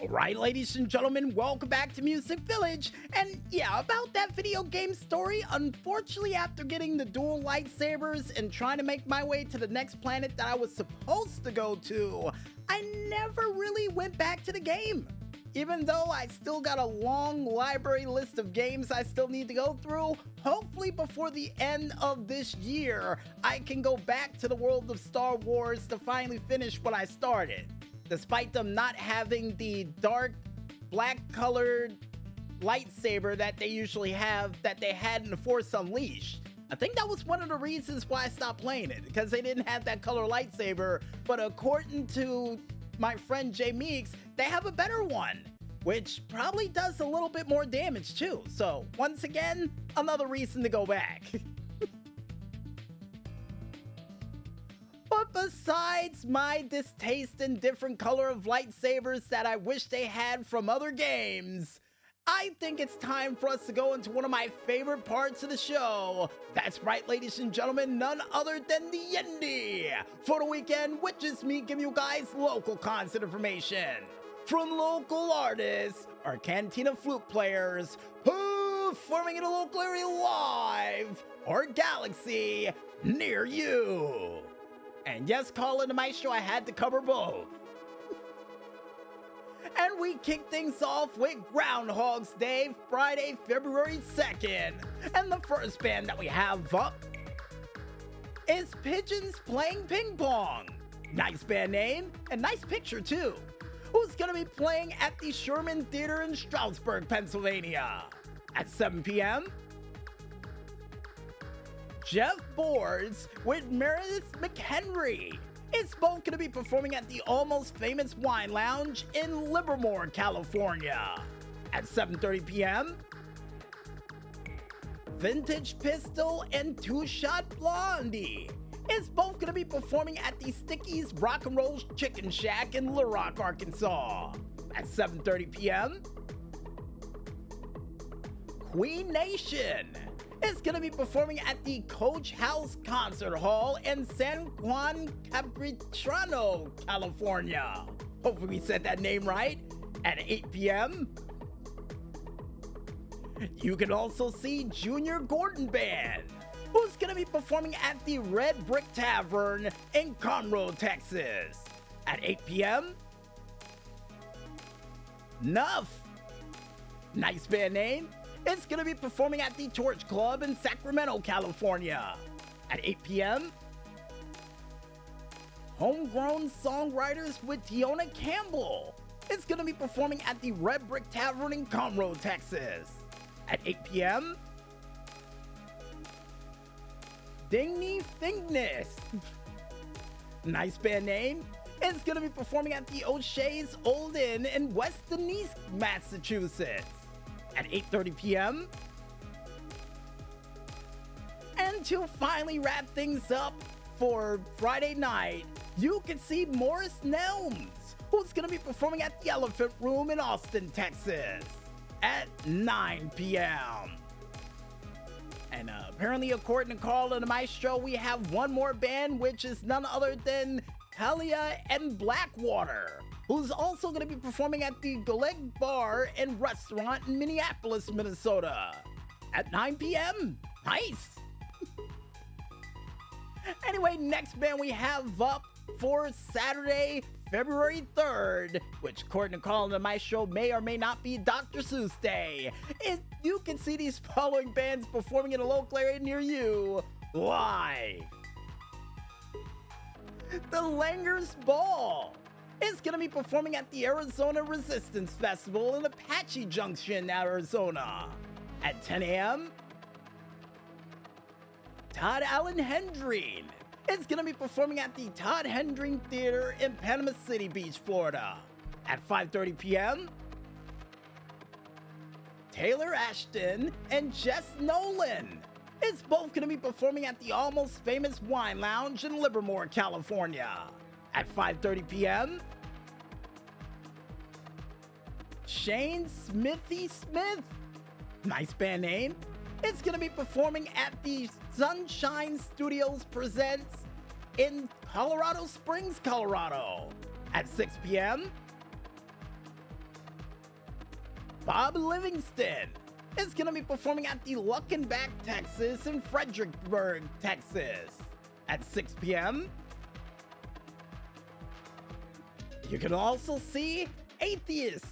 Alright, ladies and gentlemen, welcome back to Music Village. And yeah, about that video game story, unfortunately, after getting the dual lightsabers and trying to make my way to the next planet that I was supposed to go to, I never really went back to the game. Even though I still got a long library list of games I still need to go through, hopefully before the end of this year, I can go back to the world of Star Wars to finally finish what I started. Despite them not having the dark black colored lightsaber that they usually have that they had in The Force Unleashed. I think that was one of the reasons why I stopped playing it, because they didn't have that color lightsaber, but according to my friend Jay Meeks, they have a better one, which probably does a little bit more damage too. So, once again, another reason to go back. but besides my distaste in different color of lightsabers that I wish they had from other games, I think it's time for us to go into one of my favorite parts of the show. That's right, ladies and gentlemen, none other than the Indy for the weekend, which is me giving you guys local concert information from local artists or cantina flute players performing in a local area live or galaxy near you. And yes, calling the maestro, I had to cover both. And we kick things off with Groundhog's Day, Friday, February 2nd. And the first band that we have up is Pigeons Playing Ping Pong. Nice band name and nice picture too. Who's gonna be playing at the Sherman Theater in Stroudsburg, Pennsylvania at 7 p.m. Jeff Boards with Meredith McHenry it's both going to be performing at the almost famous Wine Lounge in Livermore, California at 7:30 p.m. Vintage Pistol and Two Shot Blondie is both going to be performing at the Sticky's Rock and Roll Chicken Shack in Little Rock, Arkansas at 7:30 p.m. Queen Nation is going to be performing at the Coach House Concert Hall in San Juan Capistrano, California. Hopefully, we said that name right. At 8 p.m. You can also see Junior Gordon Band, who's going to be performing at the Red Brick Tavern in Conroe, Texas. At 8 p.m. Nuff. Nice band name it's going to be performing at the Torch Club in Sacramento, California at 8 p.m. Homegrown Songwriters with Tiona Campbell. It's going to be performing at the Red Brick Tavern in Conroe, Texas at 8 p.m. Dingy Thingness. nice band name. It's going to be performing at the O'Shea's Old Inn in West Dennis, Massachusetts at 8:30 p.m. And to finally wrap things up for Friday night, you can see Morris Nelms, who's going to be performing at the Elephant Room in Austin, Texas at 9 p.m. And uh, apparently, according to Carl and the Maestro, we have one more band, which is none other than Talia and Blackwater who's also going to be performing at the Galeg Bar and Restaurant in Minneapolis, Minnesota at 9 p.m. Nice. anyway, next band we have up for Saturday, February 3rd, which according to Colin and my show may or may not be Dr. Seuss Day. If you can see these following bands performing in a local area near you live. The Langers Ball is going to be performing at the Arizona Renaissance Festival in Apache Junction, Arizona at 10 a.m. Todd Allen Herendeen is going to be performing at the Todd Herendeen Theater in Panama City Beach, Florida at 5:30 p.m. Taylor Ashton and Jess Nolan is both going to be performing at the almost famous Wine Lounge in Livermore, California at 5:30 p.m. Shane Smithy Smith, nice band name, It's going to be performing at the Sunshine Studios Presents in Colorado Springs, Colorado at 6 p.m. Bob Livingston is going to be performing at the Luckenbach, Texas, in Fredericksburg, Texas at 6 p.m. You can also see Atheist,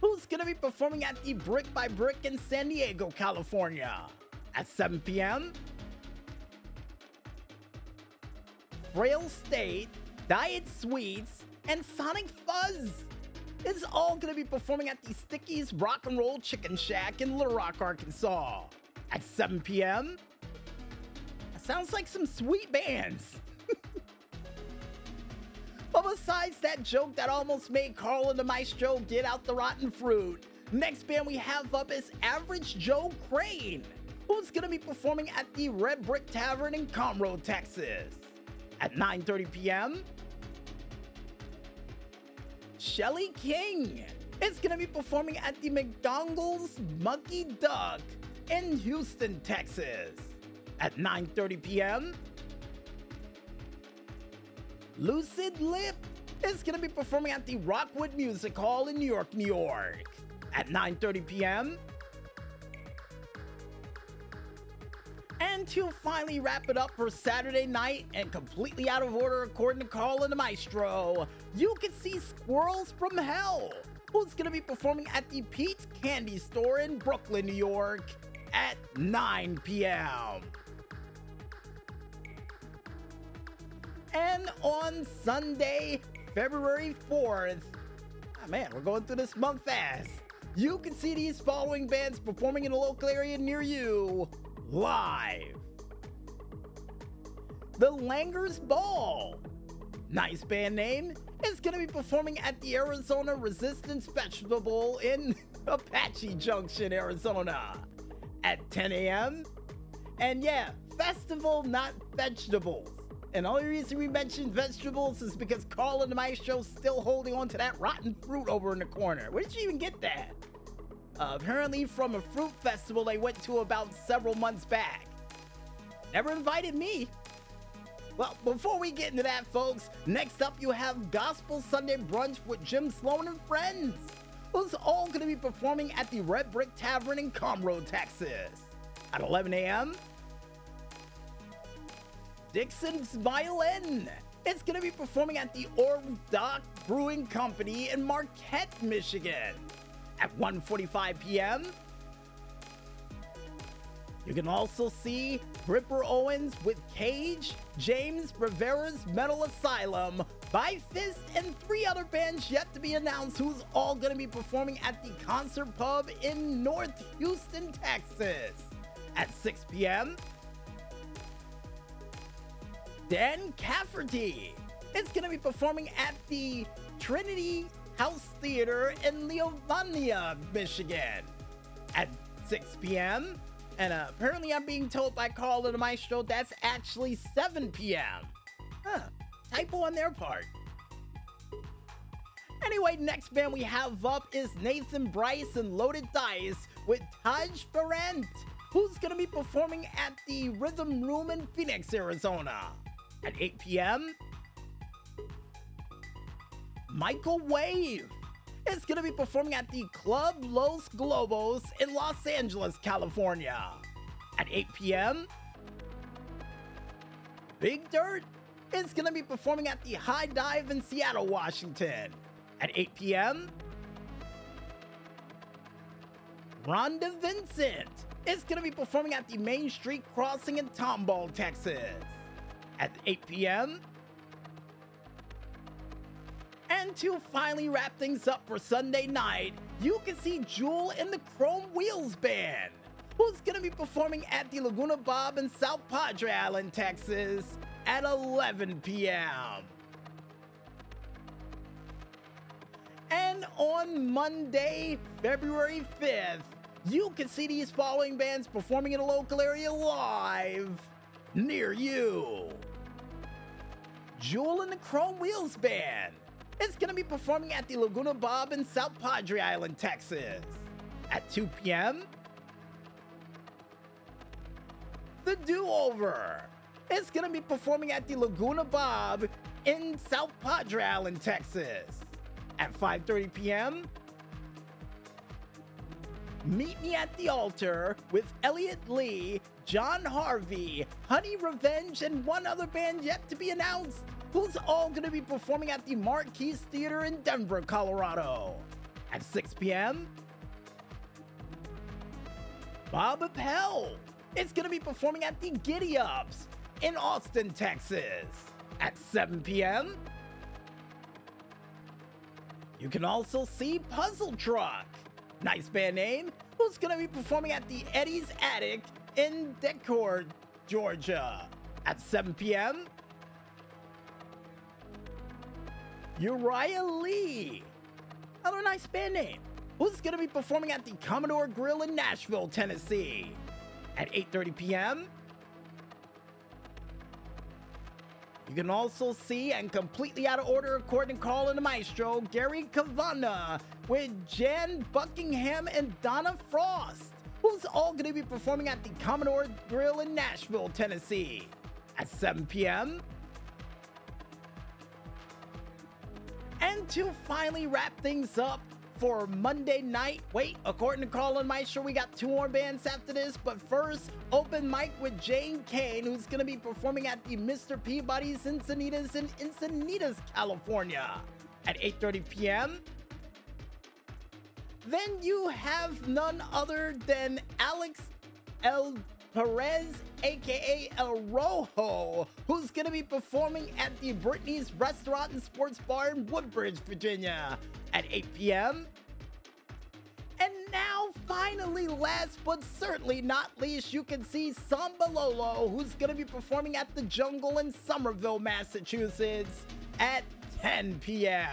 who's going to be performing at the Brick by Brick in San Diego, California at 7 p.m. Frail State, Diet Sweets, and Sonic Fuzz is all going to be performing at the Sticky's Rock and Roll Chicken Shack in Little Rock, Arkansas at 7 p.m. Sounds like some sweet bands. Besides that joke that almost made Carl and the Maestro get out the rotten fruit, next band we have up is Average Joe Crane, who's to be performing at the Red Brick Tavern in Conroe, Texas at 9:30 p.m. Shelly King is to be performing at the McGonigel's Mucky Duck in Houston, Texas at 9:30 p.m. Lucid Lip is going to be performing at the Rockwood Music Hall in New York, New York at 9:30 p.m. And to finally wrap it up for Saturday night and completely out of order according to Carl and the Maestro, you can see Squirrels from Hell, who's gonna be performing at the Pete's Candy Store in Brooklyn, New York at 9 p.m. And on Sunday, February 4th, oh ah, man, we're going through this month fast. You can see these following bands performing in a local area near you live. The Langers Ball, nice band name, is going to be performing at the Arizona Renaissance Festival in Apache Junction, Arizona at 10 a.m. And yeah, festival, not vegetables. And the only reason we mentioned vegetables is because Carl and the Maestro's still holding on to that rotten fruit over in the corner. Where did you even get that? Uh, apparently from a fruit festival they went to about several months back. Never invited me. Well, before we get into that, folks, next up you have Gospel Sunday Brunch with Jim Sloan and Friends, who's all going to be performing at the Red Brick Tavern in Conroe, Texas at 11 a.m. Dixon's Violin It's going to be performing at the Ore Dock Brewing Company in Marquette, Michigan at 1:45 p.m. You can also see Ripper Owens with Cage, James Rivera's Metal Asylum, By Fist, and three other bands yet to be announced who's all going to be performing at the Concert Pub in North Houston, Texas at 6 p.m. Dan Cafferty is going to be performing at the Trinity House Theater in Livonia, Michigan at 6 p.m. And uh, apparently, I'm being told by Carl and the Maestro that's actually 7 p.m. Huh, typo on their part. Anyway, next band we have up is Nathan Bryce and Loaded Dice with Taj Ferrant, who's gonna be performing at the Rhythm Room in Phoenix, Arizona at 8 p.m. Michael Wave is going to be performing at the Club Los Globos in Los Angeles, California at 8 p.m. Big Dirt is going to be performing at the High Dive in Seattle, Washington at 8 p.m. Rhonda Vincent is going to be performing at the Main Street Crossing in Tomball, Texas at 8 p.m. And to finally wrap things up for Sunday night, you can see Jewel in the Chrome Wheels Band, who's gonna be performing at the Laguna Bob in South Padre Island, Texas at 11 p.m. And on Monday, February 5th, you can see these following bands performing in a local area live near you. Jewel and the Chrome Wheels Band is going to be performing at the Laguna Bob in South Padre Island, Texas at 2 p.m. The Do Over is going to be performing at the Laguna Bob in South Padre Island, Texas at 5:30 p.m. Meet Me at the Altar with Elliot Lee, John Harvey, Honey Revenge, and one other band yet to be announced, who's all going to be performing at the Marquis Theater in Denver, Colorado. At 6 p.m., Bob Appel is going to be performing at the Giddy Ups in Austin, Texas. At 7 p.m., you can also see Puzzle Truck, nice band name, who's going to be performing at the Eddie's Attic in Decatur, Georgia. At 7 p.m., Uriah Lee, another nice band name, who's going to be performing at the Commodore Grill in Nashville, Tennessee. At 8:30 p.m., You can also see, and completely out of order according to Carl and the Maestro, Gary Kavana with Jan Buckingham and Donna Frost, who's all going to be performing at the Commodore Grill in Nashville, Tennessee at 7 p.m. And to finally wrap things up, for Monday night. Wait, according to and Maestro, we got two more bands after this. But first, open mic with Jane Kane, who's going to be performing at the Mr. Peabody's Encinitas in Encinitas, California at 8.30 p.m. Then you have none other than Alex L. Perez, aka El Rojo, who's gonna be performing at the Brittany's Restaurant and Sports Bar in Woodbridge, Virginia at 8 p.m. And now, finally, last but certainly not least, you can see Samba Lolo, who's gonna be performing at the Jungle in Somerville, Massachusetts at 10 p.m.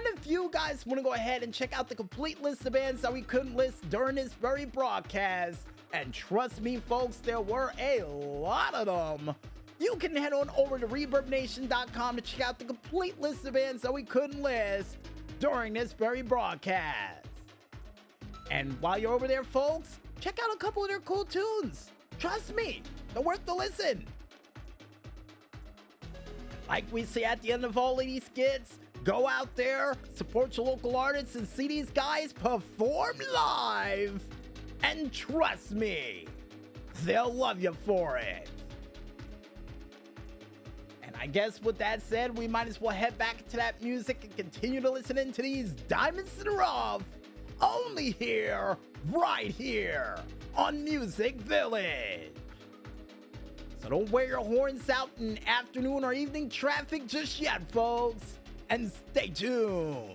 And if you guys want to go ahead and check out the complete list of bands that we couldn't list during this very broadcast, and trust me, folks, there were a lot of them. You can head on over to ReverbNation.com to check out the complete list of bands that we couldn't list during this very broadcast. And while you're over there, folks, check out a couple of their cool tunes. Trust me, they're worth the listen. Like we say at the end of all of these skits, Go out there, support your local artists, and see these guys perform live. And trust me, they'll love you for it. And I guess with that said, we might as well head back to that music and continue to listen into these Diamonds in the Rough. Only here, right here, on Music Village. So don't wear your horns out in afternoon or evening traffic just yet, folks and stay tuned.